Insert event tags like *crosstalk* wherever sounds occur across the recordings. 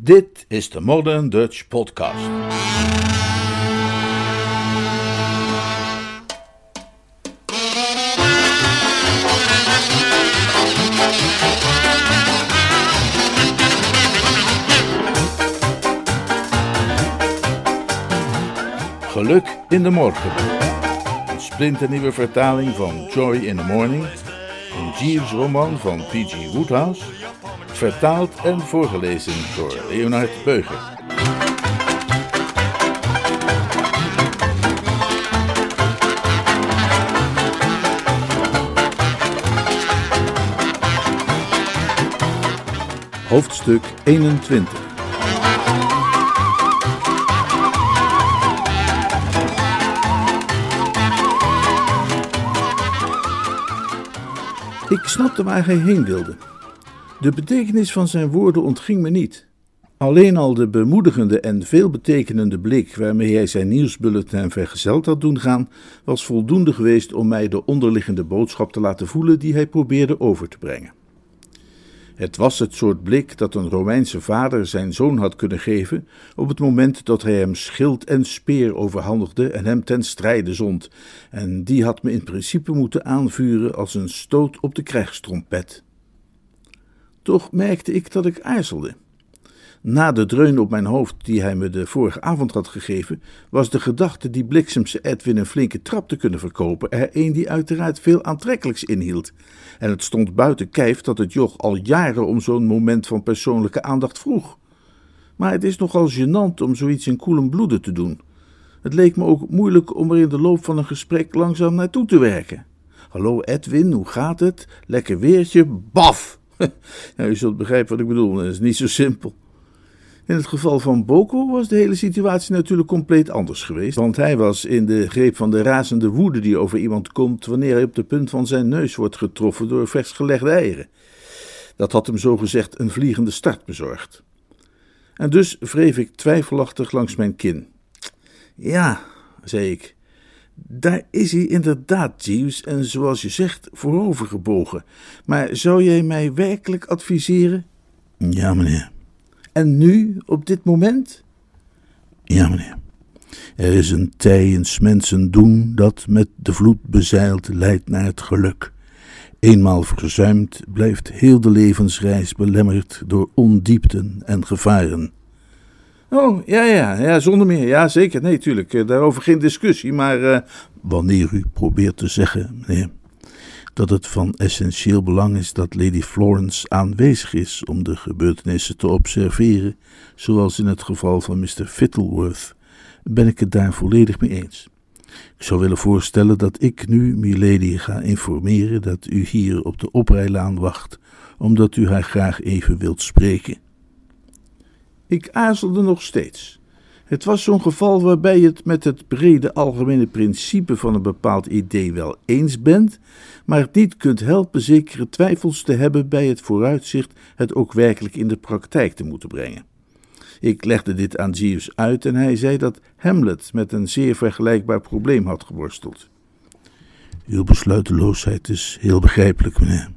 Dit is de Modern Dutch Podcast. Geluk in de morgen. Een splinternieuwe vertaling van Joy in the Morning. Een Jeeves-roman van P.G. Woodhouse. Vertaald en voorgelezen door Leonard Beuger. Hoofdstuk 21 Ik snapte waar hij heen wilde. De betekenis van zijn woorden ontging me niet. Alleen al de bemoedigende en veelbetekenende blik waarmee hij zijn nieuwsbulletin vergezeld had doen gaan, was voldoende geweest om mij de onderliggende boodschap te laten voelen die hij probeerde over te brengen. Het was het soort blik dat een Romeinse vader zijn zoon had kunnen geven op het moment dat hij hem schild en speer overhandigde en hem ten strijde zond, en die had me in principe moeten aanvuren als een stoot op de krijgstrompet. Toch merkte ik dat ik aarzelde. Na de dreun op mijn hoofd die hij me de vorige avond had gegeven, was de gedachte die bliksemse Edwin een flinke trap te kunnen verkopen er een die uiteraard veel aantrekkelijks inhield. En het stond buiten kijf dat het joch al jaren om zo'n moment van persoonlijke aandacht vroeg. Maar het is nogal gênant om zoiets in koelen bloede te doen. Het leek me ook moeilijk om er in de loop van een gesprek langzaam naartoe te werken. Hallo Edwin, hoe gaat het? Lekker weertje, baf! *laughs* ja, u zult begrijpen wat ik bedoel, dat is niet zo simpel. In het geval van Boko was de hele situatie natuurlijk compleet anders geweest, want hij was in de greep van de razende woede die over iemand komt wanneer hij op de punt van zijn neus wordt getroffen door versgelegde eieren. Dat had hem zogezegd een vliegende start bezorgd. En dus wreef ik twijfelachtig langs mijn kin. Ja, zei ik, daar is hij inderdaad, Jeeves, en zoals je zegt, voorovergebogen. Maar zou jij mij werkelijk adviseren? Ja, meneer. En nu, op dit moment? Ja, meneer. Er is een tij in mensen doen dat met de vloed bezeild leidt naar het geluk. Eenmaal verzuimd blijft heel de levensreis belemmerd door ondiepten en gevaren. Oh, ja, ja, ja, zonder meer. Ja, zeker. Nee, tuurlijk. Eh, daarover geen discussie, maar... Uh... Wanneer u probeert te zeggen, meneer, dat het van essentieel belang is dat Lady Florence aanwezig is om de gebeurtenissen te observeren, zoals in het geval van Mr. Fittleworth, ben ik het daar volledig mee eens. Ik zou willen voorstellen dat ik nu Milady ga informeren dat u hier op de oprijlaan wacht, omdat u haar graag even wilt spreken. Ik aarzelde nog steeds. Het was zo'n geval waarbij je het met het brede algemene principe van een bepaald idee wel eens bent, maar het niet kunt helpen zekere twijfels te hebben bij het vooruitzicht het ook werkelijk in de praktijk te moeten brengen. Ik legde dit aan Jeeves uit en hij zei dat Hamlet met een zeer vergelijkbaar probleem had geworsteld. Uw besluiteloosheid is heel begrijpelijk, meneer.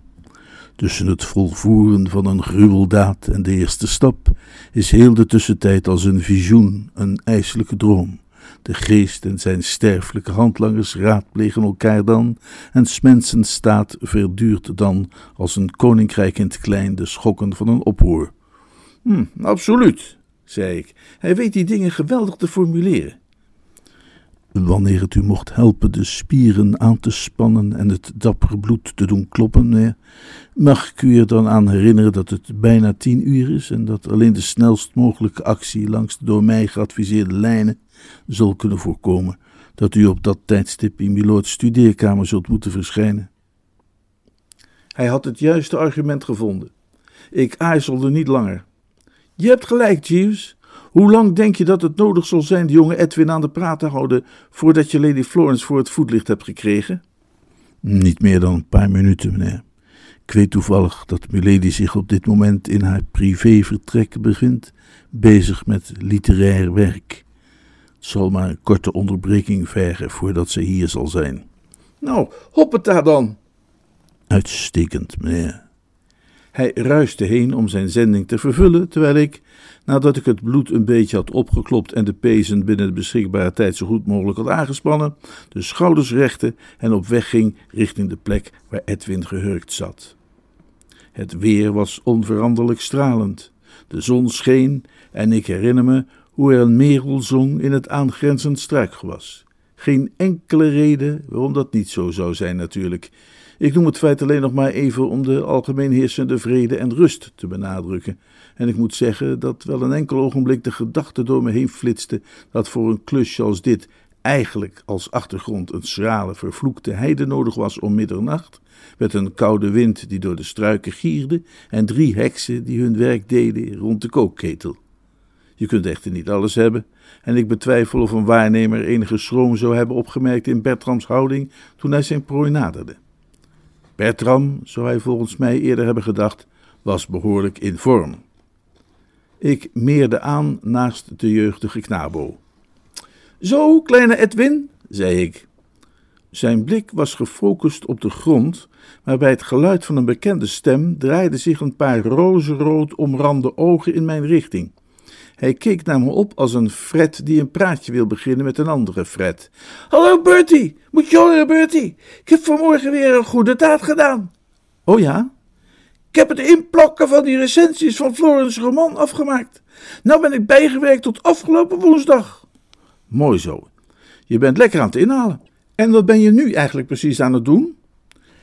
Tussen het volvoeren van een gruweldaad en de eerste stap is heel de tussentijd als een visioen, een ijselijke droom. De geest en zijn sterfelijke handlangers raadplegen elkaar dan, en mensen staat verduurt dan als een koninkrijk in het klein de schokken van een oproer. Hm, absoluut, zei ik. Hij weet die dingen geweldig te formuleren. Wanneer het u mocht helpen de spieren aan te spannen en het dappere bloed te doen kloppen, mag ik u er dan aan herinneren dat het bijna tien uur is en dat alleen de snelst mogelijke actie langs de door mij geadviseerde lijnen zal kunnen voorkomen dat u op dat tijdstip in Milords studeerkamer zult moeten verschijnen. Hij had het juiste argument gevonden. Ik aarzelde niet langer. Je hebt gelijk, Jeeves. Hoe lang denk je dat het nodig zal zijn de jonge Edwin aan de praat te houden voordat je Lady Florence voor het voetlicht hebt gekregen? Niet meer dan een paar minuten, meneer. Ik weet toevallig dat Milady zich op dit moment in haar privévertrek bevindt, bezig met literair werk. Het zal maar een korte onderbreking vergen voordat ze hier zal zijn. Nou, hoppeta dan! Uitstekend, meneer. Hij ruiste heen om zijn zending te vervullen, terwijl ik, Nadat ik het bloed een beetje had opgeklopt en de pezen binnen de beschikbare tijd zo goed mogelijk had aangespannen, de schouders rechte en op weg ging richting de plek waar Edwin gehurkt zat. Het weer was onveranderlijk stralend. De zon scheen en ik herinner me hoe er een merel zong in het aangrenzend struikgewas. Geen enkele reden waarom dat niet zo zou zijn, natuurlijk. Ik noem het feit alleen nog maar even om de algemeen heersende vrede en rust te benadrukken. En ik moet zeggen dat wel een enkel ogenblik de gedachte door me heen flitste dat voor een klusje als dit eigenlijk als achtergrond een schrale, vervloekte heide nodig was om middernacht, met een koude wind die door de struiken gierde en drie heksen die hun werk deden rond de kookketel. Je kunt echter niet alles hebben, en ik betwijfel of een waarnemer enige schroom zou hebben opgemerkt in Bertrams houding toen hij zijn prooi naderde. Bertram, zou hij volgens mij eerder hebben gedacht, was behoorlijk in vorm. Ik meerde aan naast de jeugdige knabo. Zo, kleine Edwin, zei ik. Zijn blik was gefocust op de grond, maar bij het geluid van een bekende stem draaiden zich een paar rozenrood omrande ogen in mijn richting. Hij keek naar me op als een Fred die een praatje wil beginnen met een andere Fred. Hallo Bertie, moet je horen Bertie, ik heb vanmorgen weer een goede daad gedaan. Oh ja? Ik heb het inplakken van die recensies van Florence roman afgemaakt. Nou ben ik bijgewerkt tot afgelopen woensdag. Mooi zo. Je bent lekker aan het inhalen. En wat ben je nu eigenlijk precies aan het doen?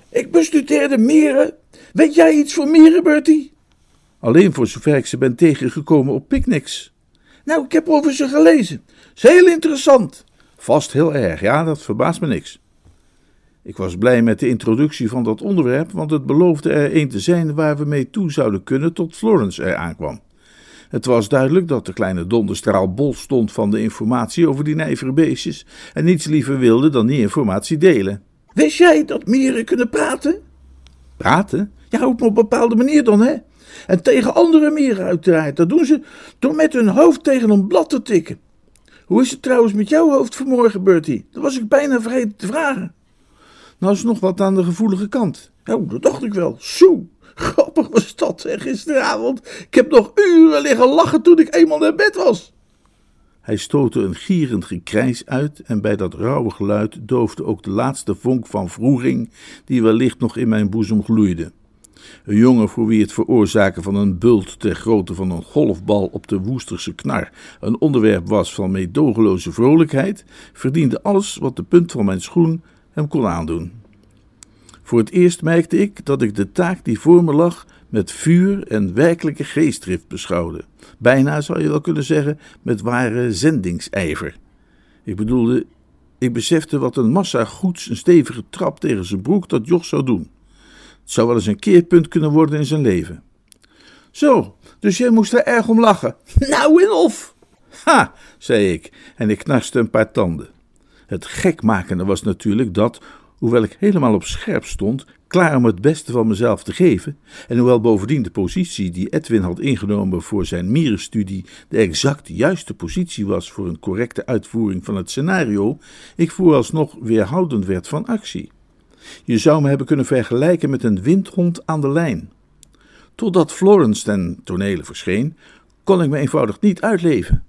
Ik bestudeerde mieren. Weet jij iets van mieren, Bertie? Alleen voor zover ik ze ben tegengekomen op picknicks. Nou, ik heb over ze gelezen. Is heel interessant. Vast heel erg, ja, dat verbaast me niks. Ik was blij met de introductie van dat onderwerp, want het beloofde er een te zijn waar we mee toe zouden kunnen tot Florence er aankwam. Het was duidelijk dat de kleine donderstraal bol stond van de informatie over die nijvere beestjes en niets liever wilde dan die informatie delen. Wist jij dat mieren kunnen praten? Praten? Ja, op een bepaalde manier dan, hè? En tegen andere mieren uiteraard. Dat doen ze door met hun hoofd tegen een blad te tikken. Hoe is het trouwens met jouw hoofd vanmorgen, Bertie? Dat was ik bijna vergeten te vragen. Nou is nog wat aan de gevoelige kant. Oh, dat dacht ik wel. Zo, grappig was dat, hè, gisteravond. Ik heb nog uren liggen lachen toen ik eenmaal naar bed was. Hij stootte een gierend gekrijs uit en bij dat rauwe geluid doofde ook de laatste vonk van vroeging die wellicht nog in mijn boezem gloeide. Een jongen voor wie het veroorzaken van een bult ter grootte van een golfbal op de Woesterse knar een onderwerp was van meedogenloze vrolijkheid, verdiende alles wat de punt van mijn schoen hem kon aandoen. Voor het eerst merkte ik dat ik de taak die voor me lag met vuur en werkelijke geestdrift beschouwde. Bijna zou je wel kunnen zeggen met ware zendingsijver. Ik bedoelde, ik besefte wat een massa goeds een stevige trap tegen zijn broek dat joch zou doen. Het zou wel eens een keerpunt kunnen worden in zijn leven. Zo, dus jij moest er erg om lachen. *laughs* Nou en of! Ha, zei ik en ik knarste een paar tanden. Het gekmakende was natuurlijk dat, hoewel ik helemaal op scherp stond, klaar om het beste van mezelf te geven, en hoewel bovendien de positie die Edwin had ingenomen voor zijn mierenstudie de exact juiste positie was voor een correcte uitvoering van het scenario, ik vooralsnog weerhoudend werd van actie. Je zou me hebben kunnen vergelijken met een windhond aan de lijn. Totdat Florence ten tonele verscheen, kon ik me eenvoudig niet uitleven.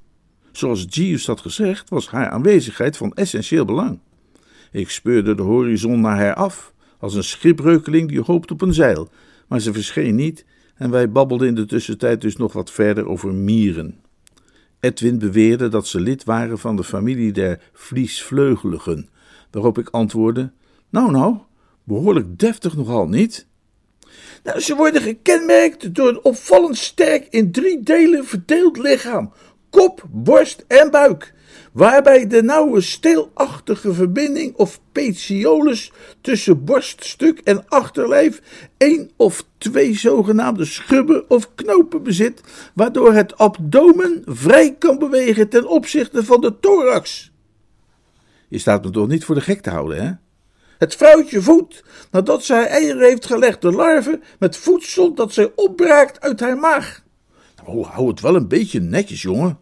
Zoals Jeeves had gezegd, was haar aanwezigheid van essentieel belang. Ik speurde de horizon naar haar af, als een schipbreukeling die hoopt op een zeil, maar ze verscheen niet en wij babbelden in de tussentijd dus nog wat verder over mieren. Edwin beweerde dat ze lid waren van de familie der vliesvleugeligen, waarop ik antwoordde: Nou, nou, behoorlijk deftig nogal niet. Nou, ze worden gekenmerkt door een opvallend sterk in drie delen verdeeld lichaam: kop, borst en buik waarbij de nauwe steelachtige verbinding of petiolus tussen borststuk en achterlijf één of twee zogenaamde schubben of knopen bezit, waardoor het abdomen vrij kan bewegen ten opzichte van de thorax. Je staat me toch niet voor de gek te houden, hè? Het vrouwtje voedt, nadat zij eieren heeft gelegd, de larve met voedsel dat zij opbraakt uit haar maag. Nou, hou het wel een beetje netjes, jongen.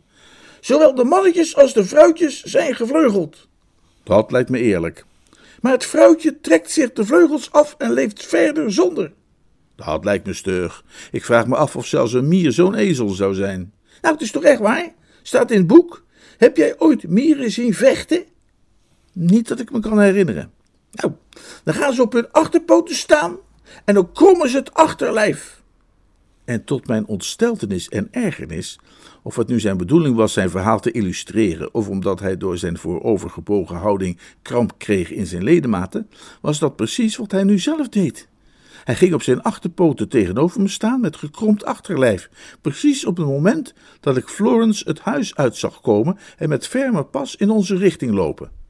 Zowel de mannetjes als de vrouwtjes zijn gevleugeld. Dat lijkt me eerlijk. Maar het vrouwtje trekt zich de vleugels af en leeft verder zonder. Dat lijkt me stug. Ik vraag me af of zelfs een mier zo'n ezel zou zijn. Nou, het is toch echt waar? Staat in het boek. Heb jij ooit mieren zien vechten? Niet dat ik me kan herinneren. Nou, dan gaan ze op hun achterpoten staan en dan krommen ze het achterlijf. En tot mijn ontsteltenis en ergernis, of het nu zijn bedoeling was zijn verhaal te illustreren, of omdat hij door zijn voorovergebogen houding kramp kreeg in zijn ledematen, was dat precies wat hij nu zelf deed. Hij ging op zijn achterpoten tegenover me staan met gekromd achterlijf, precies op het moment dat ik Florence het huis uit zag komen en met ferme pas in onze richting lopen.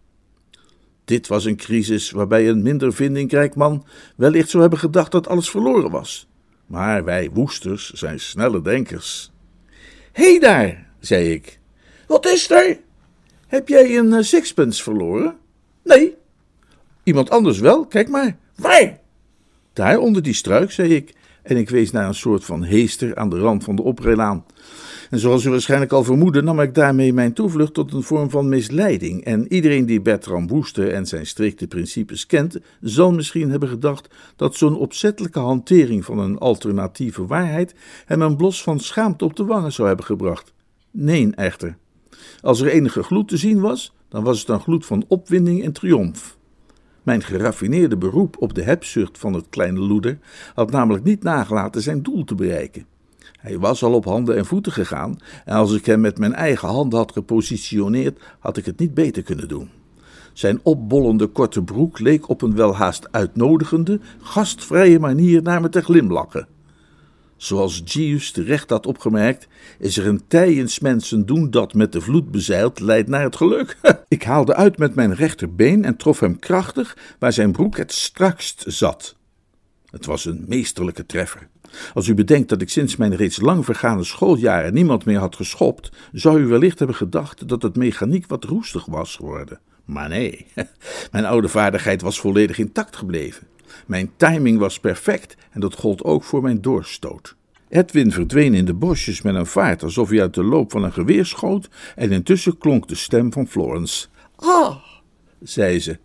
Dit was een crisis waarbij een minder vindingrijk man wellicht zou hebben gedacht dat alles verloren was. Maar wij woesters zijn snelle denkers. Hé hey daar, zei ik. Wat is er? Heb jij een uh, sixpence verloren? Nee. Iemand anders wel, kijk maar. Waar? Daar onder die struik, zei ik, en ik wees naar een soort van heester aan de rand van de oprijlaan. En zoals u waarschijnlijk al vermoedde, nam ik daarmee mijn toevlucht tot een vorm van misleiding. En iedereen die Bertram Woester en zijn strikte principes kent, zal misschien hebben gedacht dat zo'n opzettelijke hantering van een alternatieve waarheid hem een blos van schaamte op de wangen zou hebben gebracht. Nee, echter. Als er enige gloed te zien was, dan was het een gloed van opwinding en triomf. Mijn geraffineerde beroep op de hebzucht van het kleine loeder had namelijk niet nagelaten zijn doel te bereiken. Hij was al op handen en voeten gegaan, en als ik hem met mijn eigen handen had gepositioneerd, had ik het niet beter kunnen doen. Zijn opbollende korte broek leek op een welhaast uitnodigende, gastvrije manier naar me te glimlachen. Zoals Gius terecht had opgemerkt, is er een tij mensen doen dat met de vloed bezeild leidt naar het geluk. *laughs* ik haalde uit met mijn rechterbeen en trof hem krachtig waar zijn broek het strakst zat. Het was een meesterlijke treffer. Als u bedenkt dat ik sinds mijn reeds lang vergane schooljaren niemand meer had geschopt, zou u wellicht hebben gedacht dat het mechaniek wat roestig was geworden. Maar nee, *laughs* mijn oude vaardigheid was volledig intact gebleven. Mijn timing was perfect en dat gold ook voor mijn doorstoot. Edwin verdween in de bosjes met een vaart alsof hij uit de loop van een geweer schoot, en intussen klonk de stem van Florence. Ah, zei ze.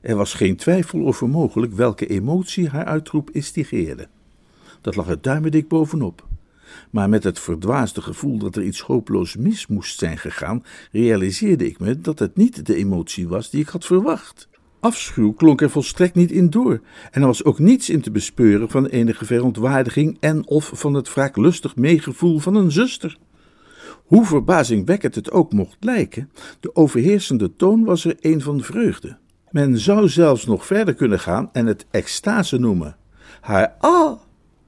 Er was geen twijfel over mogelijk welke emotie haar uitroep instigeerde. Dat lag er duimendik bovenop. Maar met het verdwaasde gevoel dat er iets hopeloos mis moest zijn gegaan, realiseerde ik me dat het niet de emotie was die ik had verwacht. Afschuw klonk er volstrekt niet in door, en er was ook niets in te bespeuren van enige verontwaardiging en of van het wraaklustig meegevoel van een zuster. Hoe verbazingwekkend het ook mocht lijken, de overheersende toon was er een van vreugde. Men zou zelfs nog verder kunnen gaan en het extase noemen. Haar ah,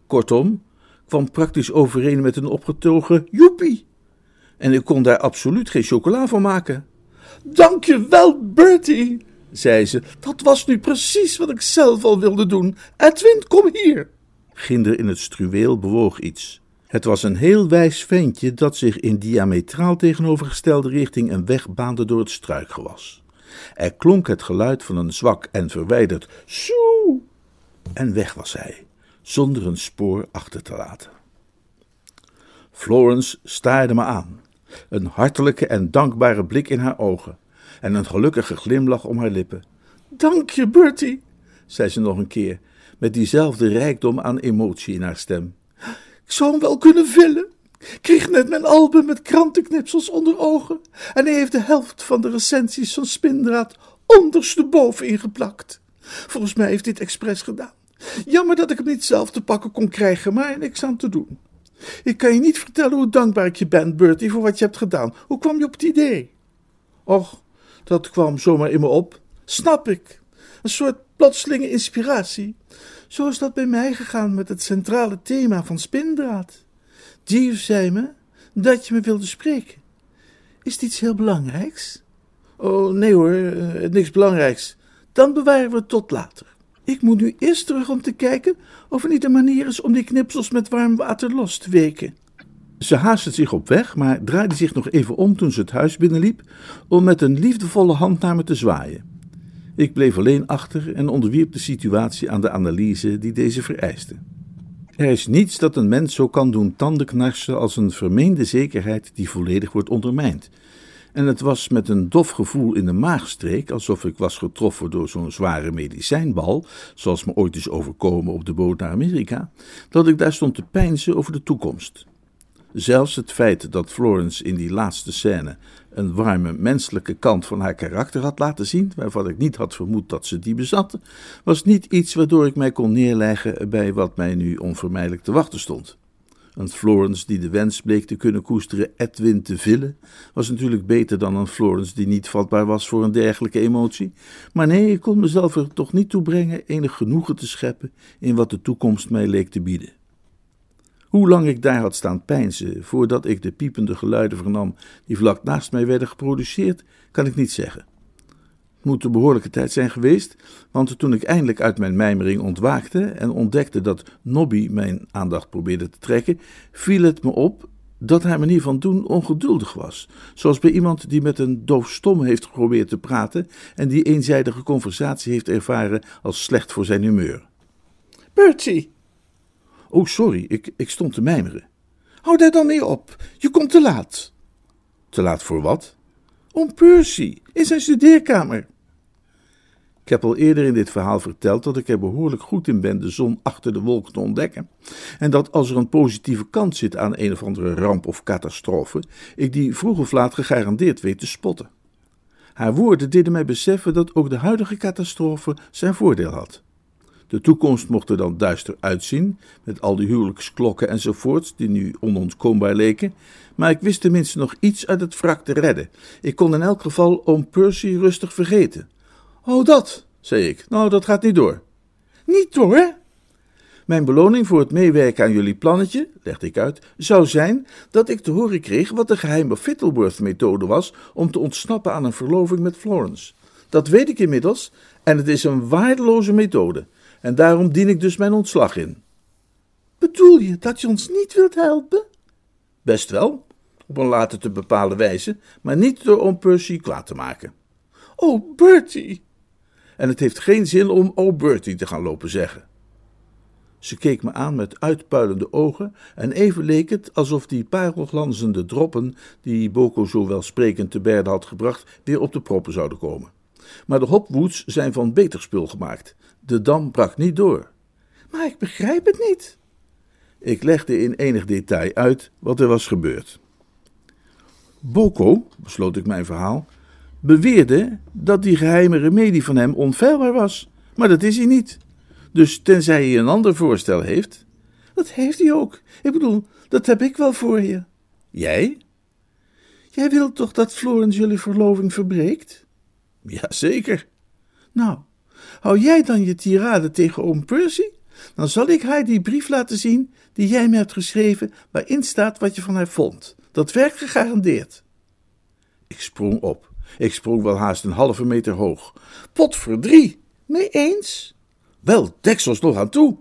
kortom, kwam praktisch overeen met een opgetogen joepie. En ik kon daar absoluut geen chocola van maken. Dank je wel, Bertie, zei ze. Dat was nu precies wat ik zelf al wilde doen. Edwin, kom hier. Ginder in het struweel bewoog iets. Het was een heel wijs ventje dat zich in diametraal tegenovergestelde richting een weg baande door het struikgewas. Er klonk het geluid van een zwak en verwijderd soe, en weg was hij, zonder een spoor achter te laten. Florence staarde me aan, een hartelijke en dankbare blik in haar ogen en een gelukkige glimlach om haar lippen. Dank je, Bertie, zei ze nog een keer, met diezelfde rijkdom aan emotie in haar stem. Ik zou hem wel kunnen vullen. Kreeg net mijn album met krantenknipsels onder ogen en hij heeft de helft van de recensies van Spindraad ondersteboven ingeplakt. Volgens mij heeft dit expres gedaan. Jammer dat ik hem niet zelf te pakken kon krijgen, maar niks aan te doen. Ik kan je niet vertellen hoe dankbaar ik je ben, Bertie, voor wat je hebt gedaan. Hoe kwam je op het idee? Och, dat kwam zomaar in me op. Snap ik. Een soort plotselinge inspiratie. Zo is dat bij mij gegaan met het centrale thema van Spindraad. Jeeves zei me dat je me wilde spreken. Is het iets heel belangrijks? Oh, nee hoor, uh, niks belangrijks. Dan bewaren we het tot later. Ik moet nu eerst terug om te kijken of er niet een manier is om die knipsels met warm water los te weken. Ze haastte zich op weg, maar draaide zich nog even om toen ze het huis binnenliep, om met een liefdevolle hand naar me te zwaaien. Ik bleef alleen achter en onderwierp de situatie aan de analyse die deze vereiste. Er is niets dat een mens zo kan doen tandenknarsen als een vermeende zekerheid die volledig wordt ondermijnd. En het was met een dof gevoel in de maagstreek, alsof ik was getroffen door zo'n zware medicijnbal, zoals me ooit is overkomen op de boot naar Amerika, dat ik daar stond te peinzen over de toekomst. Zelfs het feit dat Florence in die laatste scène een warme menselijke kant van haar karakter had laten zien, waarvan ik niet had vermoed dat ze die bezat, was niet iets waardoor ik mij kon neerleggen bij wat mij nu onvermijdelijk te wachten stond. Een Florence die de wens bleek te kunnen koesteren Edwin te villen, was natuurlijk beter dan een Florence die niet vatbaar was voor een dergelijke emotie. Maar nee, ik kon mezelf er toch niet toe brengen enig genoegen te scheppen in wat de toekomst mij leek te bieden. Hoe lang ik daar had staan peinzen voordat ik de piepende geluiden vernam die vlak naast mij werden geproduceerd, kan ik niet zeggen. Het moet een behoorlijke tijd zijn geweest, want toen ik eindelijk uit mijn mijmering ontwaakte en ontdekte dat Nobby mijn aandacht probeerde te trekken, viel het me op dat haar manier van doen ongeduldig was, zoals bij iemand die met een doofstom heeft geprobeerd te praten en die eenzijdige conversatie heeft ervaren als slecht voor zijn humeur. Bertie, Oh, sorry, ik, ik stond te mijmeren. Hou daar dan mee op. Je komt te laat. Te laat voor wat? Om Percy, in zijn studeerkamer. Ik heb al eerder in dit verhaal verteld dat ik er behoorlijk goed in ben de zon achter de wolken te ontdekken. En dat als er een positieve kant zit aan een of andere ramp of catastrofe, ik die vroeg of laat gegarandeerd weet te spotten. Haar woorden deden mij beseffen dat ook de huidige catastrofe zijn voordeel had. De toekomst mocht er dan duister uitzien, met al die huwelijksklokken enzovoorts, die nu onontkoombaar leken, maar ik wist tenminste nog iets uit het wrak te redden. Ik kon in elk geval oom Percy rustig vergeten. Oh, dat, zei ik. Nou, dat gaat niet door. Niet door, hè? Mijn beloning voor het meewerken aan jullie plannetje, legde ik uit, zou zijn dat ik te horen kreeg wat de geheime Fittleworth-methode was om te ontsnappen aan een verloving met Florence. Dat weet ik inmiddels en het is een waardeloze methode en daarom dien ik dus mijn ontslag in. Bedoel je dat je ons niet wilt helpen? Best wel, op een later te bepalen wijze, maar niet door om Percy kwaad te maken. Oh, Bertie! En het heeft geen zin om oh Bertie te gaan lopen zeggen. Ze keek me aan met uitpuilende ogen en even leek het alsof die parelglanzende droppen die Boko zo welsprekend te berde had gebracht weer op de proppen zouden komen. Maar de Hopwoods zijn van beter spul gemaakt. De dam brak niet door. Maar ik begrijp het niet. Ik legde in enig detail uit wat er was gebeurd. Boko, besloot ik mijn verhaal, beweerde dat die geheime remedie van hem onfeilbaar was. Maar dat is hij niet. Dus tenzij hij een ander voorstel heeft. Dat heeft hij ook. Ik bedoel, dat heb ik wel voor je. Jij? Jij wilt toch dat Florence jullie verloving verbreekt? Jazeker. Nou, hou jij dan je tirade tegen oom Percy? Dan zal ik haar die brief laten zien die jij me hebt geschreven, waarin staat wat je van haar vond. Dat werkt gegarandeerd. Ik sprong op. Ik sprong wel haast een halve meter hoog. Potverdrie, mee eens? Wel, deksels nog aan toe.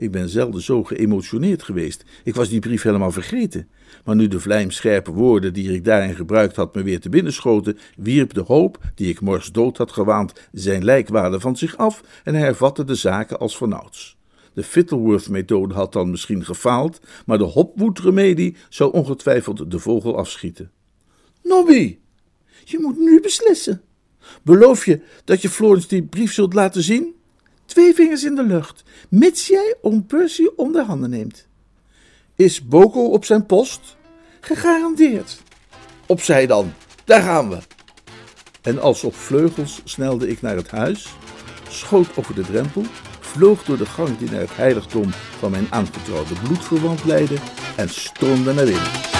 Ik ben zelden zo geëmotioneerd geweest. Ik was die brief helemaal vergeten. Maar nu de vlijmscherpe woorden die ik daarin gebruikt had me weer te binnen schoten, wierp de hoop, die ik morgens dood had gewaand, zijn lijkwaarde van zich af en hervatte de zaken als vanouds. De Fittleworth-methode had dan misschien gefaald, maar de Hopwood-remedie zou ongetwijfeld de vogel afschieten. Nobby, je moet nu beslissen. Beloof je dat je Florence die brief zult laten zien? Twee vingers in de lucht, mits jij om Percy onder handen neemt. Is Boko op zijn post? Gegarandeerd. Opzij dan, daar gaan we. En als op vleugels snelde ik naar het huis, schoot over de drempel, vloog door de gang die naar het heiligdom van mijn aangetrouwde bloedverwant leidde en stormde naar binnen.